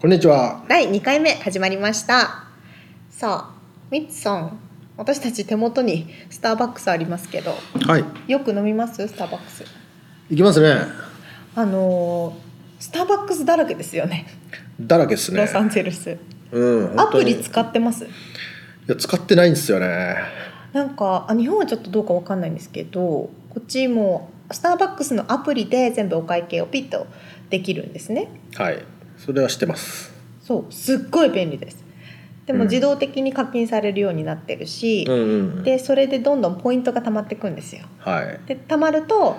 こんにちは。第2回目始まりましたさあミッツさん私たち手元にスターバックスありますけどはい。よく飲みます？スターバックス行きますね。あのースターバックスだらけですよねだらけですねロ。サンゼルスうん。アプリ本当にい使ってます？や使ってないんですよね。なんかあ日本はちょっとどうかわかんないんですけどこっちもスターバックスのアプリで全部お会計をピッとできるんですねはい。それは知ってます。そうすっごい便利ですでもうん自動的に課金されるようになってるしう、んうん。でそれでどんどんポイントが貯まっていくんですよはい。で貯まると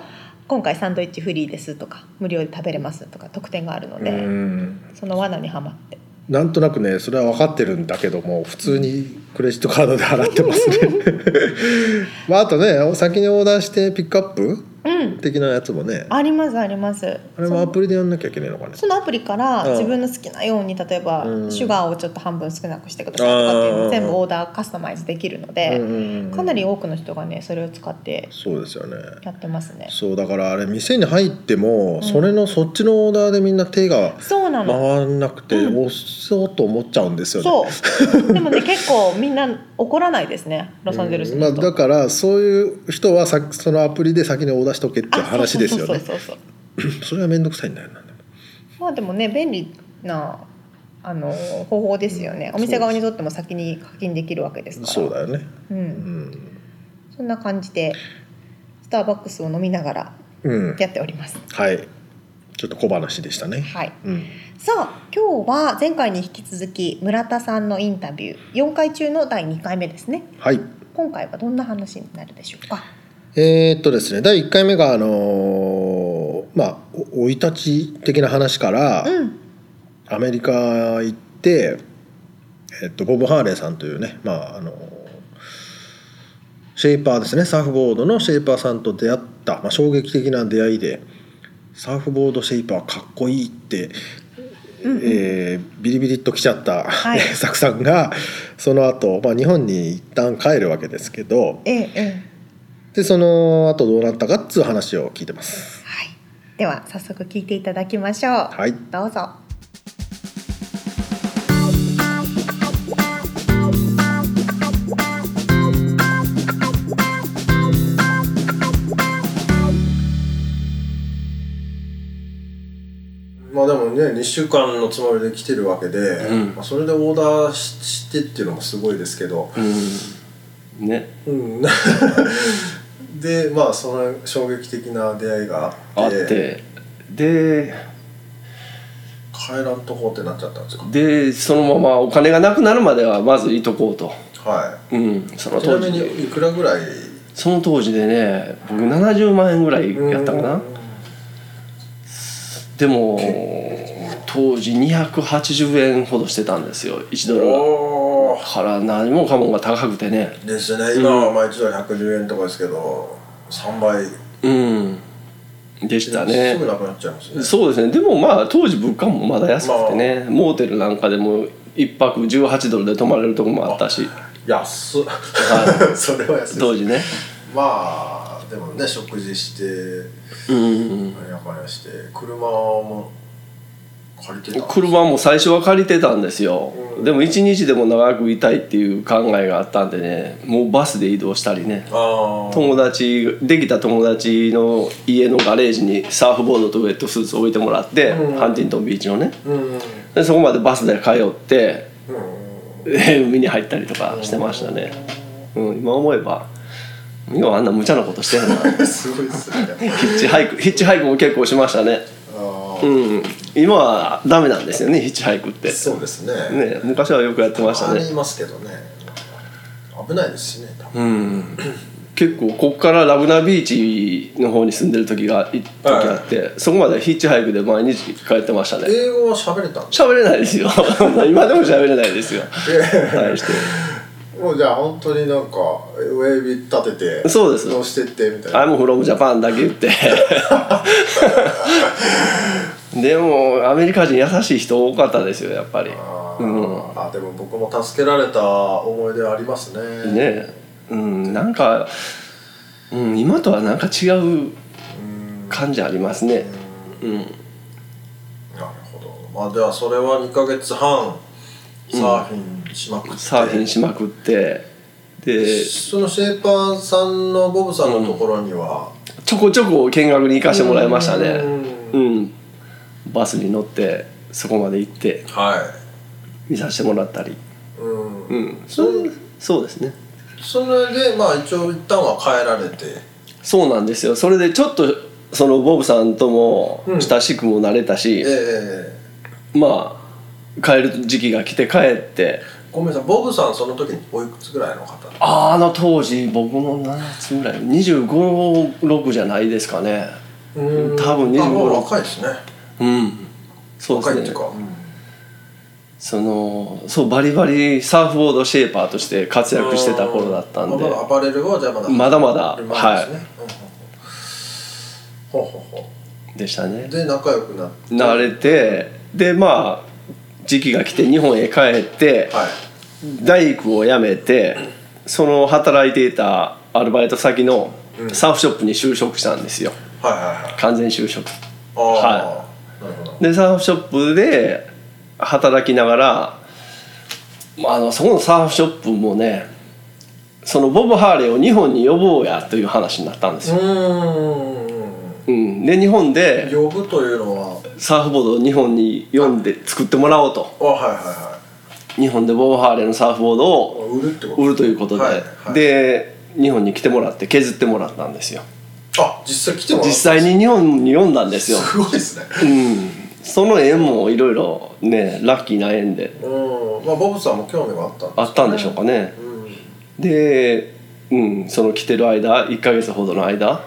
今回サンドイッチフリーですとか無料で食べれますとか特典があるのうで、ん。その罠にはまってなんとなくね、それは分かってるんだけども、普通にクレジットカードで払ってますね。まああとね、先にオーダーしてピックアップうん的なやつもね、ありますあります。あれもアプリでやんなきゃいけないのかね。そのアプリからうん自分の好きなように例えばうん。シュガーをちょっと半分少なくしてくださいとかっていうの全部オーダーカスタマイズできるのうんでかなり多くの人がねそれを使ってそうですよね。やってますね。そうだからあれ店に入っても、それのそっちのオーダーでみんな手がそうなの。回んなくて、うん。押そうと思っちゃうんですよね。そう。でもね結構みんな怒らないですねロサンゼルスうん。まあ、だからそういう人はさそのアプリで先にオーダーしとけって話ですよね。それは面倒くさいんだよな。まあでもね便利なあの方法ですよね。お店側にとっても先に課金できるわけですから。そうだよね。う、うん。ん、そんな感じでスターバックスを飲みながらうん、やっております。はい。ちょっと小話でしたね。はい。うん。さあ今日は前回に引き続き村田さんのインタビュー。4回中の第2回目ですね。はい。今回はどんな話になるでしょうか？えーっとですね第1回目があのーまあ生い立ち的な話から、うん。アメリカ行って、えっと、ボブ・ハーレーさんというね、まあ、あのシェイパーですねサーフボードのシェイパーさんと出会った、まあ、衝撃的な出会いでサーフボードシェイパーかっこいいって、うんうん。えービリビリっと来ちゃった、はい。サクさんがその後、まあ日本に一旦帰るわけですけどえええでその後どうなったかっつう話を聞いてます。えはい。では早速聞いていただきましょう。はい。どうぞ。まあでもね2週間のつもりで来てるわけで、うん。まあ、それでオーダーししてっていうのもすごいですけど、うん。ね。うん、でまあその衝撃的な出会いがああっっててで帰らんとこってなっちゃったんですか？でそのままお金がなくなるまではまずいとこうと、はうん、そのいちな当時みにいくらぐらい？その当時でね僕70万円ぐらいやったかうなん。でも当時280円ほどしてたんですよ1ドルがおから何もかもが高くてね。ーですね。今はまあ1ドル110円とかですけど3倍。うん。でしたね。すぐなくなっちゃいますね。そうですね。でもまあ当時物価もまだ安くてね、モーテルなんかでも1泊18ドルで泊まれるとこもあったし。安っ。は それは安い。当時ね。まあでもね食事してうん。なんやかんやして車も車も最初は借りてたんですよ、うん。でも一日でも長くいたいっていう考えがあったんでねもうバスで移動したりね。友達できた友達の家のガレージにサーフボードとウェットスーツ置いてもらって、うん。ハンティントンビーチのね。うん。うんでそこまでバスで通ってうん。海に入ったりとかしてましたね、うん、今思えば要はあんな無茶なことしてるな。すごいですね。ヒッチハイクヒッチハイクも結構しましたねうん今はダメなんですよねヒッチハイクって。そうですね。ね昔はよくやってましたね。ありますけどね。危ないですしね多分。うん。結構こっからラグナビーチの方に住んでる時がい時あって、そこまでヒッチハイクで毎日帰ってましたね。英語は喋れたんです喋れないですよ。今でも喋れないですよ。対してもうじゃあ本当になんか親指立ててそうです。どうしてってみた「いな。I'm from Japan」だけ言って。でもアメリカ人優しい人多かったですよやっぱり。あー、うん。あでも僕も助けられた思い出ありますね。ね。うんなんか、うん、今とはなんか違ううん。感じありますね。うん。なるほど。まあではそれは2ヶ月半サーフィンしまくって、サーフィンしまくって。でそのシェーパーさんのボブさんのところには、ちょこちょこ見学に行かしてもらいましたね。ううん。んバスに乗ってそこまで行って。は見させてもらったり。いうん、うん。そそうですね。それでまあ一応一旦は帰られて。そうなんですよ。それでちょっとそのボブさんともうん。親しくもなれたし、ええ。まあ帰る時期が来て帰って。ごめんなさいボブさんその時においくつぐらいの方？ああの当時僕の7つぐらい。256じゃないですかね。うん。多分25あもう若いですね。うん。そうですね。若いっていうか、そのそうバリバリサーフボードシェーパーとして活躍してた頃だったんで。あまだアパレルはじゃあまだまだまだ。ありますね。ほうほうほうほでしたね。うで仲良くなって。慣れて。でまあ時期が来て日本へ帰ってはい。大工を辞めてその働いていたアルバイト先のうん。サーフショップに就職したんですよ。はいはいはい。完全就職。はなるほど。でサーフショップで働きながらまああのそこのサーフショップもねそのボブ・ハーレーを日本に呼ぼうやという話になったんですよ、うーん。うん、で日本で呼ぶというのはサーフボードを日本に読んで作ってもらおうと。あはいはいは日本でボブ・ハーレーのサーフボードをい売るってこと？売るということで、はいはい。で日本に来てもらって削ってもらったんですよ。あ実際来てもらった実際に日本に読んだんですよ、すごいですね。うん、その縁もいろいろねラッキーな縁で。うん。まあボブさんも興味があったんですあったんでしょうかね。うん。で、うん、その来てる間1ヶ月ほどの間、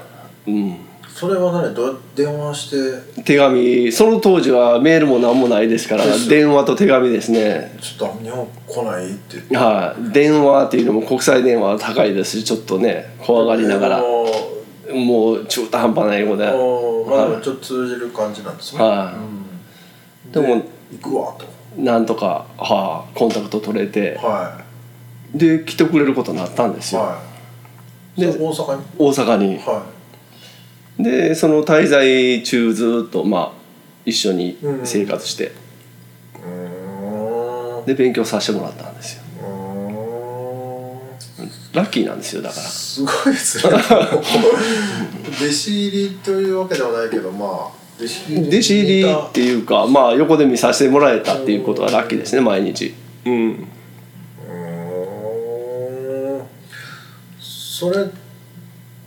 うん、それは何どうやって電話して？手紙。その当時はメールも何もないですからです電話と手紙ですね。ちょっと日本来ないって言ってはい、電話っていうのも国際電話は高いですしちょっとね怖がりながら。あもう中途半端な英語で、まあちょっと通じる感じなんですね。はい。うん。でも行くわと。い、なんとか、はあ、コンタクト取れて。はで来てくれることになったんですよ、いはい。でで大阪に？大阪に。はでその滞在中ずっとまあ一緒に生活して、いうーん。で勉強させてもらったんですよ。うーん。ラッキーなんですよだから。すごいですね。弟子入りというわけではないけどまあ弟子入りっていうかまあ横で見させてもらえたっていうことはラッキーですね毎日。うん。それっ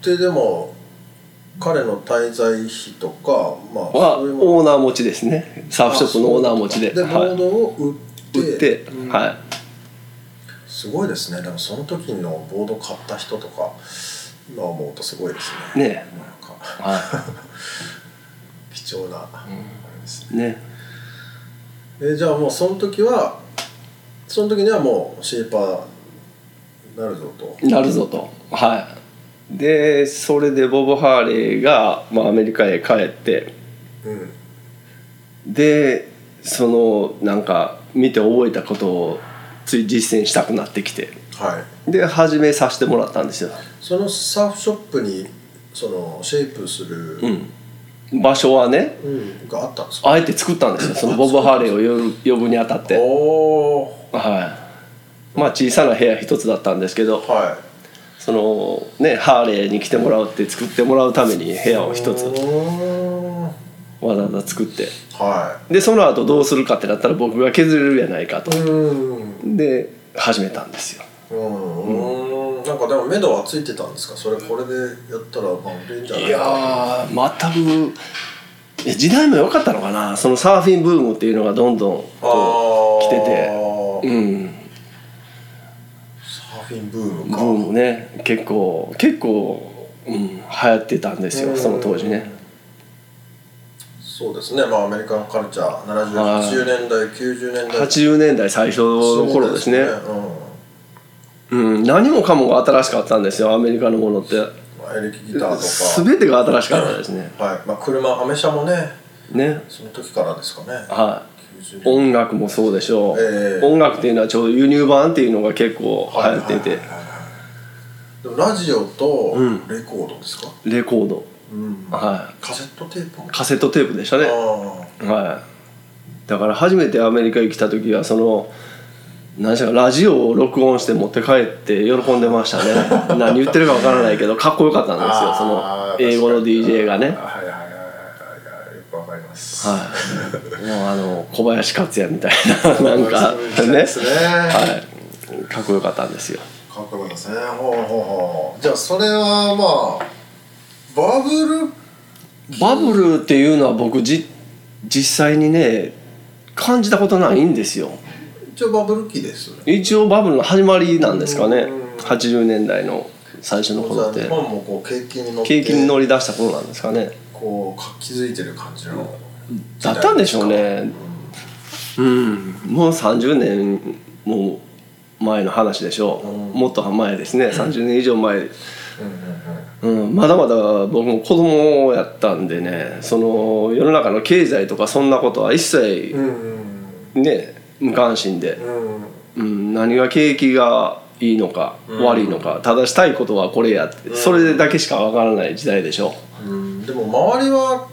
てでも彼の滞在費とかまあオーナー持ちですね。サーフショップのオーナー持ちででボーはドを売って。い、売って、うん。はすごいですね。でもその時のボード買った人とか今思うとすごいですね。いね。なんか。は 貴重な、あれですね。いね。えじゃあもうその時はその時にはもうシェーパーなるぞと。なるぞと。はいでそれでボブ・ハーレーが、まあ、アメリカへ帰って。うん。でそのなんか見て覚えたことをつい実践したくなってきて。はい。で始めさせてもらったんですよ、そのサーフショップにそのシェイプする、うん、場所はねうんがあったんですか？あえて作ったんですよ。そのボブ・ハーレーを呼ぶ呼ぶにあたって。おおはい。まあ小さな部屋一つだったんですけど。はそのねハーレーに来てもらうって作ってもらうために部い屋を一つわざわざ作って。はでその後どうするかってなったら僕が削れるやないかと。で始めたんですよ。うん。うん。なんかでも目処はついてたんですか？それこれでやったらまあ売れんじゃないいやー全く時代も良かったのかな。そのサーフィンブームっていうのがどんどんこう来てて。うんサーフィンブームブかームね。結構結構、うん、流行ってたんですよその当時ね。そうですね。まあアメリカンカルチャー70はい80年代90年代。80年代最初の頃ですね。そううん、何もかもが新しかったんですよアメリカのものって。うんまあエレキギターとか。全てが新しかったですね。はい。まあ車アメ車もねね。その時からですかね。はい。90年音楽もそうでしょう、ええ。音楽っていうのはちょうど輸入版っていうのが結構流行ってて、はいはいでもラジオとうん。レコードですか、レコード、うん。はカセットテープ？カセットテープでしたね、あはい、だから初めてアメリカに来た時はその何でしょうラジオを録音して持って帰って喜んでましたね。何言ってるかわからないけどかっこよかったんですよ。その英語の DJ がねますはい。もうあの小林克也みたいな なんかね。ですね。はい。かっこよかったんですよ。かっこよかったですね。ほうほうほうじゃあそれはまあバブルバブルっていうのは僕じ実際にね感じたことないんですよ。一応バブル期です。一応バブルの始まりなんですかね。うん。80年代の最初の頃って。日本もこう景気に乗って。景気に乗り出した頃なんですかねこう活気づいてる感じのだったんでしょうね。うん。もう30年も前の話でしょう、もっと前ですね。30年以上前、うん、まだまだ僕も子供やったんでねその世の中の経済とかそんなことは一切うんうん。ね無関心で、うん。うん、何が景気がいいのかうん。悪いのかただしたいことはこれやってそれだけしかわからない時代でしょ。うん。でも周りは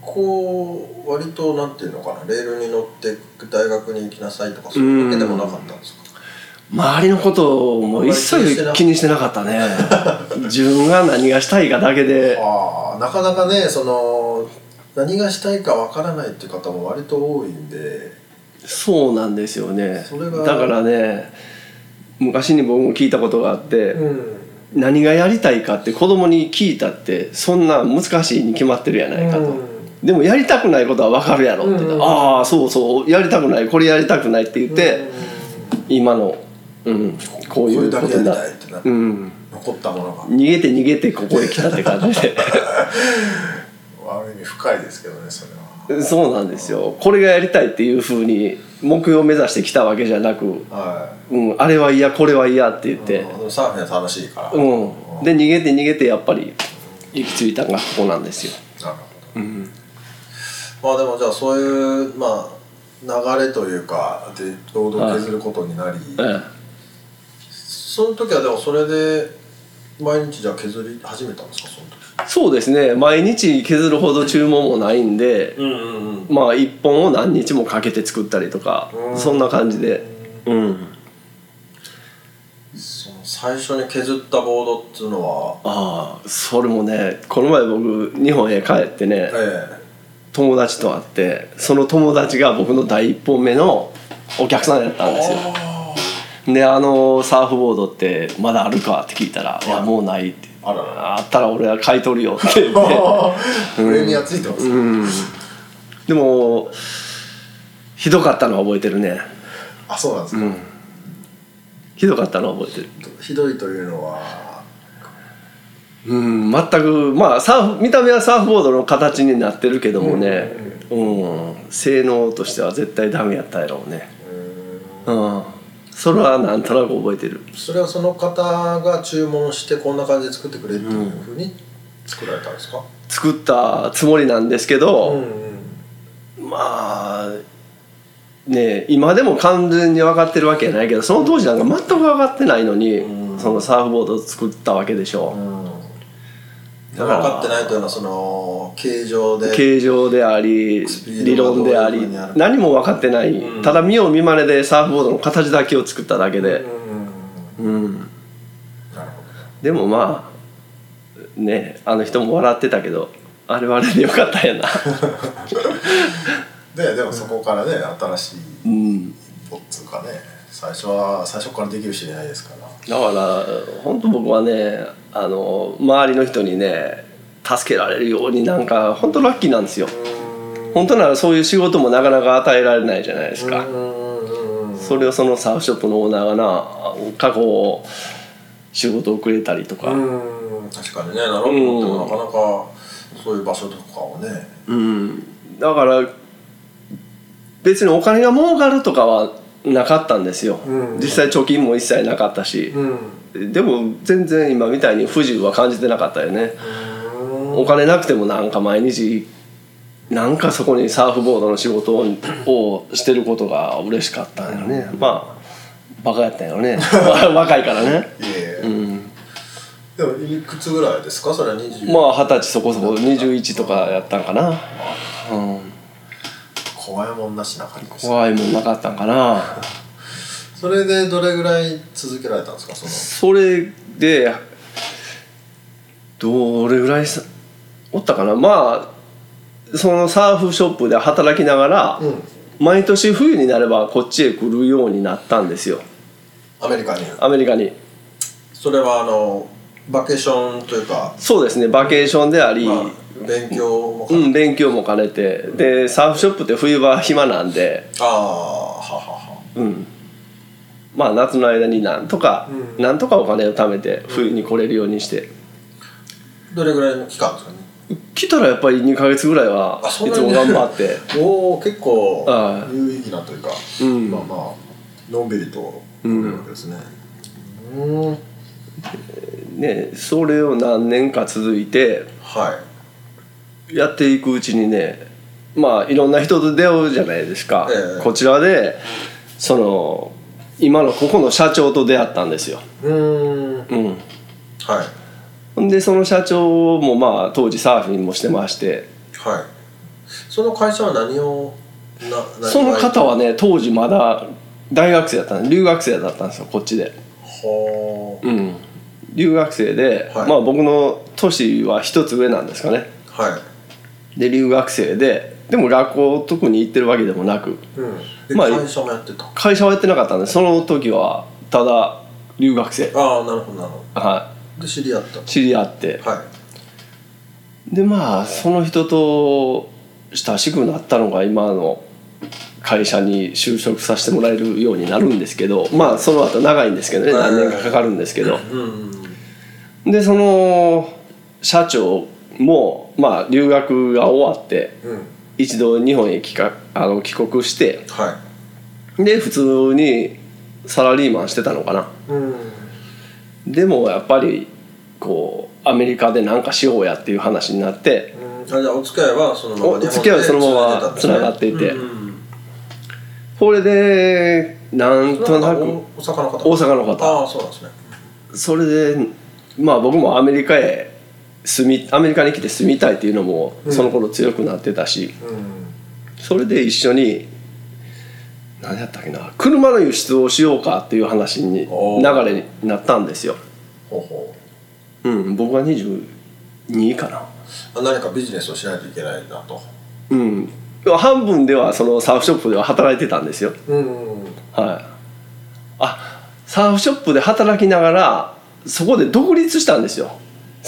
こう割となんていうのかなレールに乗って大学に行きなさいとかそういうわけでもなかったんですか？周りのことも一切気にしてなかったね。自分が何がしたいかだけで。ああなかなかねその何がしたいかわからないっていう方も割と多いんで。そうなんですよね。それがだからね昔に僕も聞いたことがあって、うん。何がやりたいかって子供に聞いたってそんな難しいに決まってるやないかと、うん。でもやりたくないことは分かるやろって、うん。ああそうそうやりたくないこれやりたくないって言って、今の、うん、こういうことになたいってなってうん、残ったものが。逃げて逃げてここへ来たって感じで。ある意味深いですけどねそれはそうなんですよ。これがやりたいっていうふうに目標を目指してきたわけじゃなく、はうん、あれは嫌これは嫌って言っい、て、うんサーフィンは楽しいから、うん。で逃げて逃げてやっぱり行き着いたのがここなんですよ。なるほど。うん。まあでもじゃあそういうまあ流れというかで労働を削ることになり、ええ。その時はでもそれで毎日じゃあ削り始めたんですか？その時そうですね。毎日削るほど注文もないんで、うんうんうん。まあ一本を何日もかけて作ったりとか、うん。そんな感じで、うん、その最初に削ったボードっていうのは？ああそれもねこの前僕日本へ帰ってねえ友達と会ってその友達が僕の第一本目のお客さんやったんですよ。あであのサーフボードってまだあるかって聞いたら「いやもうない」ってあら。らあったら俺は買い取るよ」って言って。あ プレミアついてます、うん。でもひどかったのは覚えてるね。あそうなんですか、うん。ひどかったのは覚えてる。ひどいというのは。うん全くまあサーフ見た目はサーフボードの形になってるけどもね。うん、性能としては絶対ダメやったやろうね。うんそれはなんとなく覚えてる。それはその方が注文してこんな感じで作ってくれっていうふうに作られたんですか、作ったつもりなんですけうど、んうん、まあね今でも完全に分かってるわけやないけどその当時なんか全く分かってないのに、うん。そのサーフボードを作ったわけでしょ、分かってないというのはその形状で形状であり理論であり何も分かってない、うん。ただ見よう見まねでサーフボードの形だけを作っただけで、うん。うん。でもまあねあの人も笑ってたけどあれはあれでよかったんやな。ど ででもそこからね新しいうん。一歩っつうかね最初は最初からできる人いないですからだから本当僕はねあの周りの人にね助けられるようになんか本当ラッキーなんですよ。本当ならそういう仕事もなかなか与えられないじゃないですか。それをそのサーフショップのオーナーがな過去仕事をくれたりとか。うん。確かにねなるほど。ってもなかなかそういう場所とかをね。うん。だから別にお金が儲かるとかはなかったんですよ、うん。実際貯金も一切なかったし、うん。でも全然今みたいに不自由は感じてなかったよね、お金なくてもなんか毎日なんかそこにサーフボードの仕事を をしてることが嬉しかったんよね、まあバカやったんよね。若いからね。でもいくつぐらいですか？それは20まあ二十歳そこそこ21とかやったんかな、うん、怖いもんなしな感じです。怖いもんなかったんかな。それでどれぐらい続けられたんですか？その。それでどれぐらいさおったかな？まあそのサーフショップで働きながら、うん。毎年冬になればこっちへ来るようになったんですよ。アメリカに。アメリカに。それはあのバケーションというか、そうですねバケーションであり、まあ、勉強もかうん、勉強も兼ねて。でサーフショップって冬場暇なんで、ああははは。うん、まあ夏の間になんとか、うん。なんとかお金を貯めて冬に来れるようにして。どれぐらいの期間ですかね？来たらやっぱり2ヶ月ぐらいはいつも頑張って。おお結構はい。有意義なというか、うん。まあまあのんびりとうん。来るわけですね。うんねそれを何年か続いてはいやっていくうちにねまあいろんな人と出会うじゃないですか、ええ。こちらでその今のここの社長と出会ったんですよ、うーん。うん、はい。ほんでその社長もまあ当時サーフィンもしてまして。はい。その会社は何をな何その方はね当時まだ大学生だったん留学生だったんですよこっちで、はうん、留学生で、はい。まあ僕の年は一つ上なんですかね。あはいで留学生ででも学校特に行ってるわけでもなく。うん。で、まあ会社もやってた？会社はやってなかったんでその時はただ留学生、ああなるほどなるほはどで知り合った？い、知り合って。はい。でまあその人と親しくなったのが今の会社に就職させてもらえるようになるんですけどまあその後長いんですけどね何年かかかるんですけど。うん。でその社長もまあ留学が終わってうん。一度日本へ帰かあの帰国してはで普通にサラリーマンしてたのかな。いうん。でもやっぱりこうアメリカで何かしようやっていう話になってうん。あじゃあお付き合いはそのままお付き合いはそのまま繋がっていて。うん。これでなんとなくお大阪の方大阪の方ああそうなんですねそれでまあ僕もアメリカへ住みアメリカに来て住みたいっていうのもうん。その頃強くなってたし、うん。それで一緒に何やったっけな車の輸出をしようかっていう話に流れになったんですよ、ほうほう。ん、僕は22かな。何かビジネスをしないといけないなと。うん。半分ではそのサーフショップでは働いてたんですよ。うん。はい。あサーフショップで働きながらそこで独立したんですよ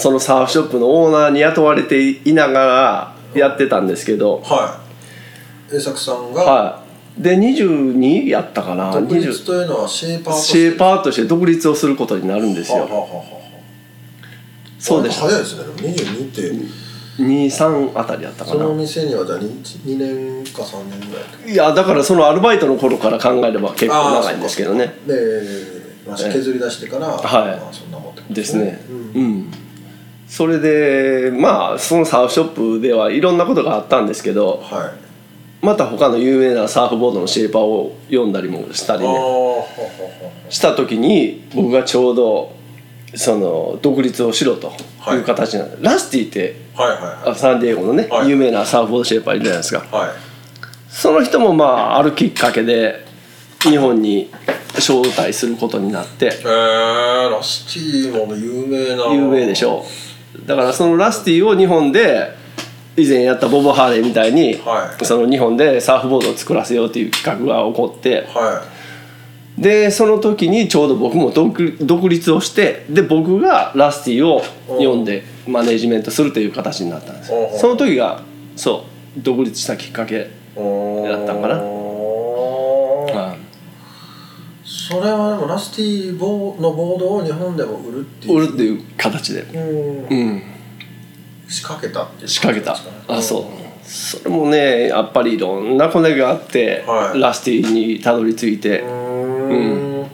そのサーフショップのオーナーに雇われていながらやってたんですけど。はい。栄作さんが。はい。で22やったかな？独立20というのはシェーパーとシェーパーとして独立をすることになるんですよ。はあはあそうでした早いですね。でも22って。23あたりやったかそのな店にはじゃあ 2, 2年か3年ぐらいいやだからそのアルバイトの頃から考えれば結構長いんですけどね。で、まあ、削り出してから、はい。まあ、そんなもんってことですね。うん。うんそれでまあそのサーフショップではいろんなことがあったんですけどはい。また他の有名なサーフボードのシェーパーを読んだりもしたりねした時に僕がちょうどその独立をしろという形なの、ラスティってははいはい。あサンディエゴのね、はい。有名なサーフボードシェーパーいるじゃないですか。はい。その人もまああるきっかけで日本に招待することになって。えー、ラスティも有名な。有名でしょうだからそのラスティを日本で以前やったボボ・ハーレーみたいに、はい。その日本でサーフボードを作らせようっていう企画が起こってはでその時にちょうど僕も独独立をしてで僕がラスティを読んでマネジメントするという形になったんですその時がそう独立したきっかけ、だだったんかな。はそれはでもラスティボーのボードを日本でも売るっていうい売るっていう形で、うん。うん、仕掛けたっていう仕掛けた。あそう。それもねやっぱりいろんなコネがあって、はい。ラスティにたどり着いて、うーん。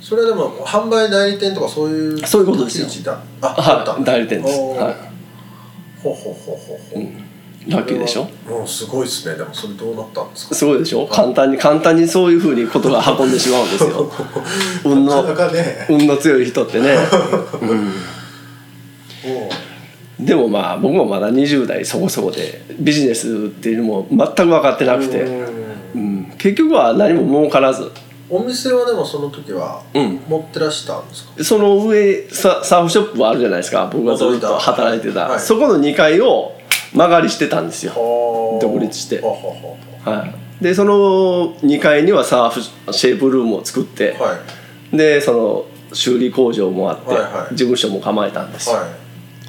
それはでも販売代理店とかそういうそういうことですよ。ああった。はい代理店です、はほうほうほうほうほう、い、ラッキーでしょ？もうすごいですね。でもそれどうなったんですか？すごいでしょ？簡単に簡単にそういうふうにことが運んでしまうんですよ。運のね。運の強い人ってね、も うん、でもまあ僕もまだ20代そこそこでビジネスっていうのも全く分かってなくて、ううん。うん、結局は何も儲からず。お店はでもその時はうん。持ってらしたんですか、その上ササーフショップはあるじゃないですか。僕がずっと働いてた、はい。そこの2階を間借りしてたんですよ、はあ独立して。はい、でその2階にはサーフシェイプルームを作って、はでその修理工場もあって、はいはい。事務所も構えたんですよ、いはい。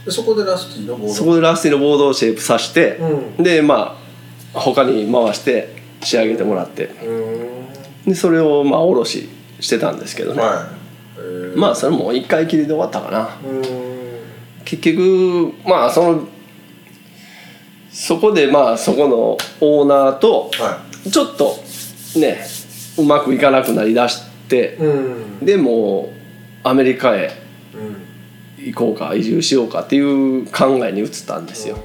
でそこでラスティのボードそこでラスティのボードをシェイプさして、うん。でまあ他に回して仕上げてもらって。うーん。でそれをまあ卸してたんですけどね、はい、えー。まあそれも1回きりで終わったかな。うーん。結局まあそのそこでまあそこのオーナーとはちょっとねうまくいかなくなりだしていうん。でもうアメリカへうん。行こうか移住しようかっていう考えに移ったんですよ。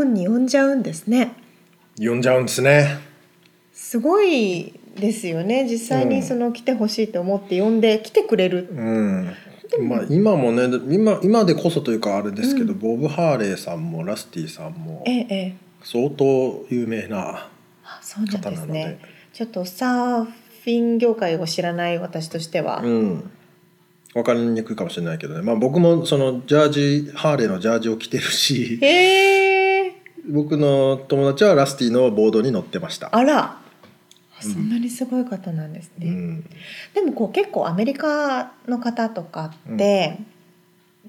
本に呼んじゃうんですね。呼んじゃうんですね。すごいですよね。実際にその来てほしいと思って呼んで来てくれる、うん。まあ今もね今今でこそというかあれですけど、ボブ・ハーレーさんもラスティさんも相当有名な方なので。ねちょっとサーフィン業界を知らない私としては、うん。分かりにくいかもしれないけどね、まあ、僕もそのジャージハーレーのジャージを着てるし。へえ僕の友達はラスティのボードに乗ってました。あら。そんなにすごい方なんですね、うん。でもこう結構アメリカの方とかって、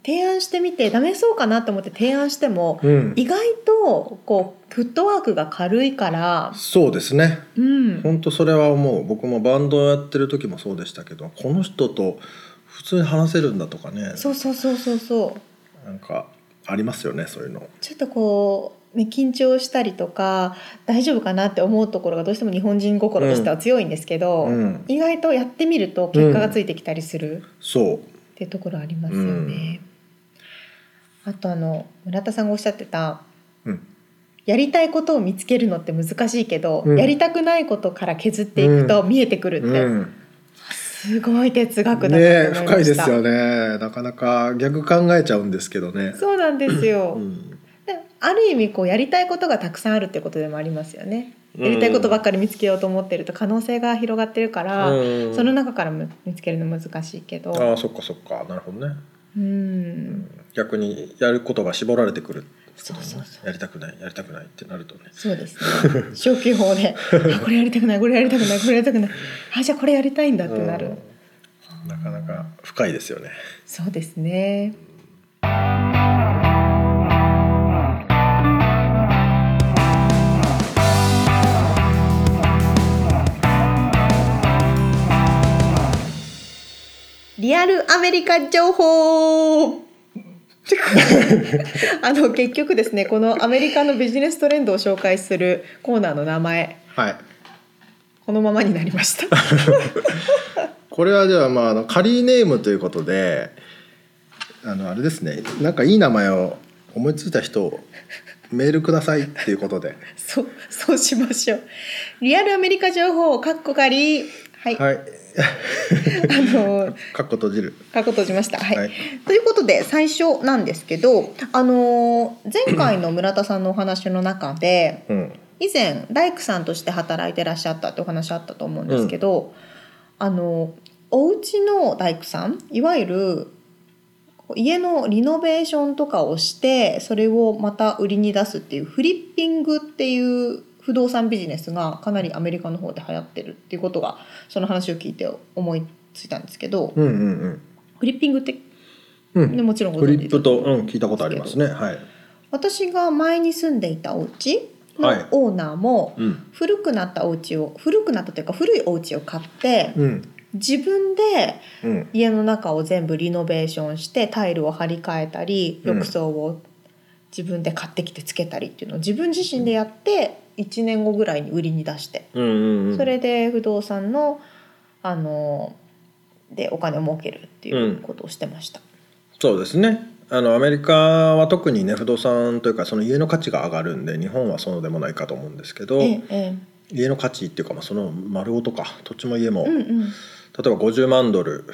提案してみてダメそうかなと思って提案しても、うん。意外とこうフットワークが軽いから、そうですね。うん、本当それは思う僕もバンドをやってる時もそうでしたけどこの人と普通に話せるんだとかね。そうそうそうそうそう。なんかありますよねそういうの。ちょっとこう、ね、緊張したりとか大丈夫かなって思うところがどうしても日本人心としては強いんですけど、うん。意外とやってみると結果がついてきたりするそう。っていうところありますよね。あとあの村田さんがおっしゃってたうん。やりたいことを見つけるのって難しいけど、うん。やりたくないことから削っていくと見えてくるって、うん。すごい哲学だね。深いですよね。なかなか逆考えちゃうんですけどね。そうなんですよ。ある意味こうやりたいことがたくさんあるってことでもありますよね。やりたいことばっかり見つけようと思ってると可能性が広がってるから、うんその中からむ見つけるの難しいけど、ああそっかそっかなるほどね。うん、逆にやることが絞られてくる、そうそうそうやりたくないやりたくないってなるとね。そうですね。消去法で、あこれやりたくない、これやりたくない、これやりたくない。あじゃあこれやりたいんだってなる。うんなかなか深いですよね。そうですね。リアルアメリカ情報。あの結局ですねこのアメリカのビジネストレンドを紹介するコーナーの名前。はい。このままになりました。これはではまああの仮ネームということであのあれですねなんかいい名前を思いついた人メールくださいっていうことで。そうそうしましょう。リアルアメリカ情報かっこかりはい、はい あのかっこ閉じる。かっこ閉じました。はい。はい。ということで最初なんですけど、あの前回の村田さんのお話の中でうん。以前大工さんとして働いてらっしゃったってお話あったと思うんですけど、あのお家の大工さんいわゆる家のリノベーションとかをしてそれをまた売りに出すっていうフリッピングっていう不動産ビジネスがかなりアメリカの方で流行ってるっていうことがその話を聞いて思いついたんですけど、うんうんフリッピングって、うん。ねもちろんごフ存知リップと、うん、聞いたことありますね。はい。私が前に住んでいたお家のはい。オーナーもうん。古くなったお家を古くなったというか古いお家を買ってうん。自分でうん。家の中を全部リノベーションしてタイルを張り替えたりうん。浴槽を自分で買ってきてつけたりっていうのを自分自身でやって1年後ぐらいに売りに出して。うんうんうん。それで不動産のあのでお金を儲けるっていうことをしてました。そうですね。あのアメリカは特にね不動産というかその家の価値が上がるんで日本はそうでもないかと思うんですけど、えええ家の価値っていうか、まあ、その丸ごとか土地も家も、えうんうん。例えば50万ドル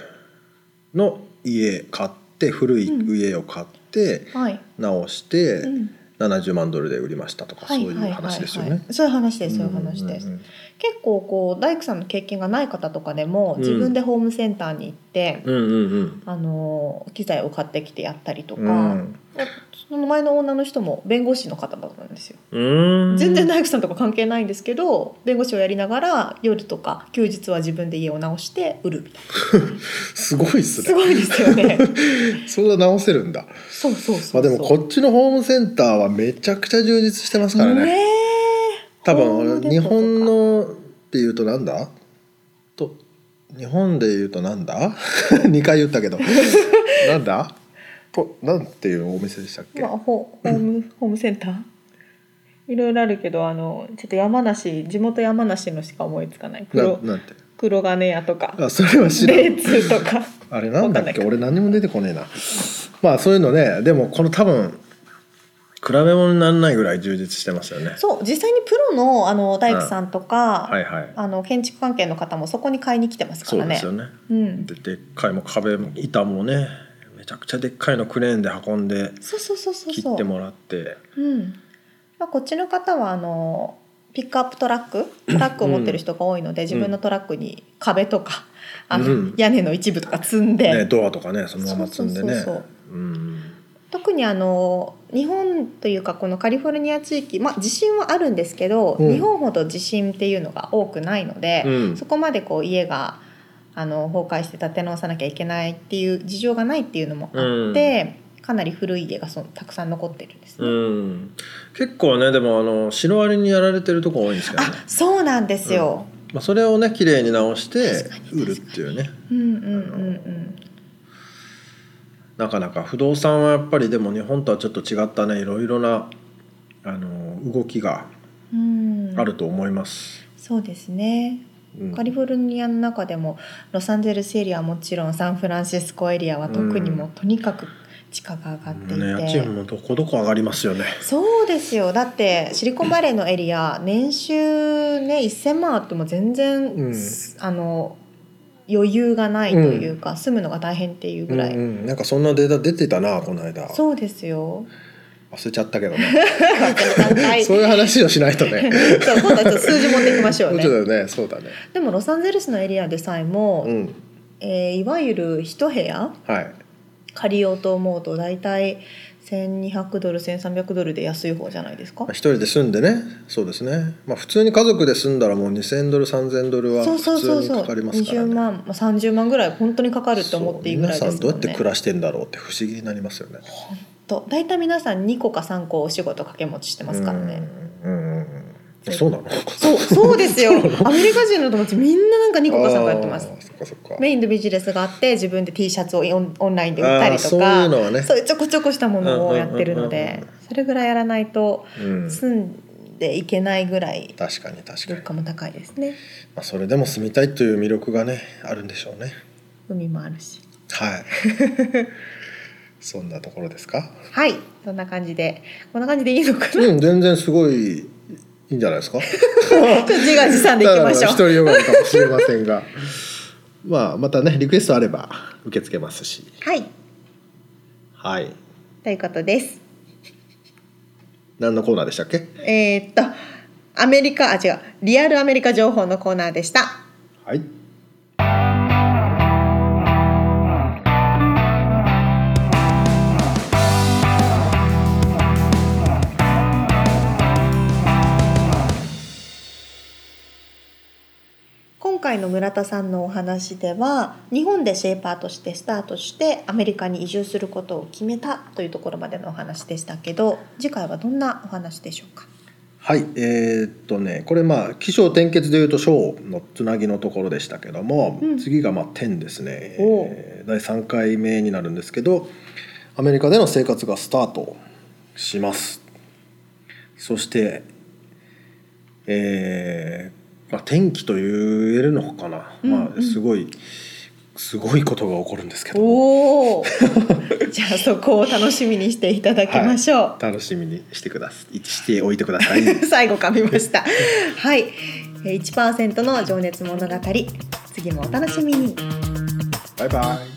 の家買って古い家を買ってはい。直してうん70万ドルで売りましたとか、そういう話ですよね。そういう話ですそういう話です、結構こう大工さんの経験がない方とかでもうん。自分でホームセンターに行って、あの機材を買ってきてやったりとか、うんその前の女の人も弁護士の方だったんですよ。うん。全然大工さんとか関係ないんですけど弁護士をやりながら夜とか休日は自分で家を直して売るみたいな。すごいっすね。すごいですよね。それは直せるんだ。そうそうそうまあでもこっちのホームセンターはめちゃくちゃ充実してますからね。ねえ。多分日本のっていうとなんだ？と日本で言うとなんだ？2回言ったけど。なんだ？となんていうお店でしたっけ、まあ、ホホームホームセンター？いろいろあるけどあのちょっと山梨地元山梨のしか思いつかない。黒ななんて？黒金屋とか。あそれは知らん。レーツとか。あれなんだっけ？俺何にも出てこねえな。まあそういうのねでもこの多分比べ物にならないぐらい充実してますよね。そう実際にプロのあの大工さんとか、はいはい。あの建築関係の方もそこに買いに来てますからね。そうですよね。うん、ででっかいもう壁も板もねめちゃくちゃでっかいのクレーンで運んでそうそうそうそうそう。切ってもらって。うん。まあ、こっちの方はあのピックアップトラック？トラックを持ってる人が多いので、自分のトラックに壁とかあの、うん。屋根の一部とか積んで、ね、ドアとかねそのまま積んでね。特にあの日本というかこのカリフォルニア地域、まあ、地震はあるんですけど、うん。日本ほど地震っていうのが多くないので、うん。そこまでこう家があの崩壊して建て直さなきゃいけないっていう事情がないっていうのもあって、かなり古い家がそたくさん残ってるんですね。うん、結構ねでもあのシロアリにやられてるとこ多いんですけどね、あそうなんですよ。まあ、それをね綺麗に直して売るっていうねうんうんうんうん。なかなか不動産はやっぱりでも日本とはちょっと違ったねいろいろなあの動きがうんあると思います。そうですね。うん。カリフォルニアの中でもロサンゼルスエリアはもちろんサンフランシスコエリアは特にもうとにかく地価が上がって。いて、ね、家賃もどこどこ上がりますよね。そうですよ。だってシリコンバレーのエリア年収ね1,000万あっても全然、うん。あの余裕がないというか、住むのが大変っていうぐらい、うんうん、なんかそんなデータ出てたなこの間。そうですよ。忘れちゃったけどね。は いそういう話をしないとね。そう今度はちょっと数字持っていきましょうね。そうだよね。そうだね。でもロサンゼルスのエリアでさえも、うん。えーいわゆる一部屋はい。借りようと思うと大体1200ドル1300ドルで安い方じゃないですか？まあ一人で住んでね。そうですね。まあ普通に家族で住んだらもう2000ドル3000ドルはそうそうそう普通そうにかかりますから20ね万、まあ、30万ぐらい本当にかかると思っていいぐらいですもんね。そう皆さんどうやって暮らしてんだろうって不思議になりますよねと大体皆さん2個か3個お仕事掛け持ちしてますからね。うんそうなの？そうそうですよ。アメリカ人の友達みんななんか2個か3個やってます。あーそっかそっか。メインのビジネスがあって自分で T シャツをオンオンラインで売ったりとかそういうのはね。そうちょこちょこしたものをやってるのでそれぐらいやらないとうん。住んでいけないぐらい確かに確かに、物価も高いですね。まあ、それでも住みたいという魅力がねあるんでしょうね。海もあるし。はい そんなところですか？はいそんな感じで。こんな感じでいいのかな、うん全然すごいいいんじゃないですか？自画自賛でいきましょう。独りよがりかもしれませんが。まあまたねリクエストあれば受け付けますし。はい。はい。ということです。何のコーナーでしたっけ？えーっとアメリカあ違う。リアルアメリカ情報のコーナーでした。はい今回の村田さんのお話では日本でシェーパーとしてスタートしてアメリカに移住することを決めたというところまでのお話でしたけど次回はどんなお話でしょうか？はいえーっとねこれまあ起承転結でいうと章のつなぎのところでしたけども、うん。次がまあ点ですね、えー第3回目になるんですけどアメリカでの生活がスタートします。そしてえーまあ、天気と言えるのかな、うんまあ、すごいすごいことが起こるんですけども。おお じゃあそこを楽しみにしていただきましょう、楽しみにしてください。しておいてください。最後噛みました。はい。えー1%の情熱物語。次もお楽しみに。バイバイ